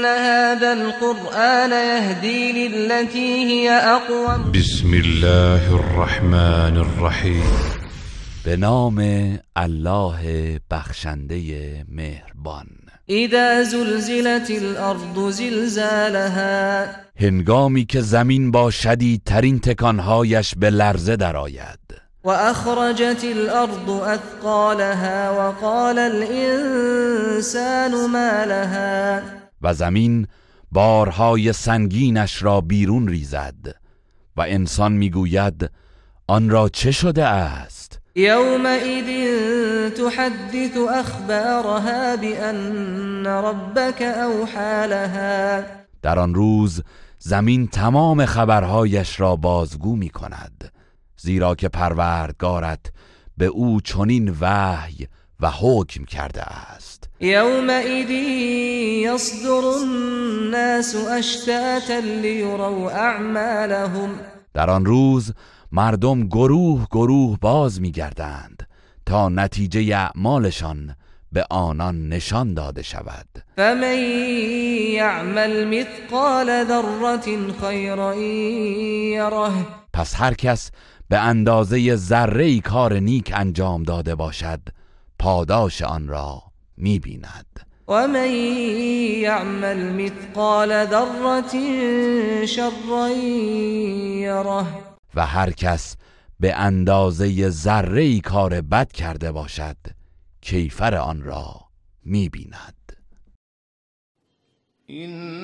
إن هذا القرآن يهدي للتي هي أقوم. بسم الله الرحمن الرحیم. به نام الله بخشنده مهربان. إذا زلزلت الأرض زلزالها. هنگامی که زمین با شدیدترین تکانهایش به لرزه درآید. وأخرجت الأرض أثقالها وقال الإنسان ما لها. و زمین بارهای سنگینش را بیرون ریزد و انسان می‌گوید آن را چه شده است؟ يومئذ تحدث أخبارها بأن ربك أوحى لها. در آن روز زمین تمام خبرهایش را بازگو می کند زیرا که پروردگارت به او چنین وحی و حکم کرده است. يومئذ يصدر الناس أشتاتا ليروا أعمالهم. در آن روز مردم گروه گروه باز می گردند تا نتیجه اعمالشان به آنان نشان داده شود. فمن يعمل مثقال ذرة خيرا يره. پس هر کس به اندازه ذره کار نیک انجام داده باشد پاداش آن را می بیند ومن يعمل مثقال ذرة شرا يره. و هر کس به اندازه ذره کار بد کرده باشد کیفر آن را می بیند إن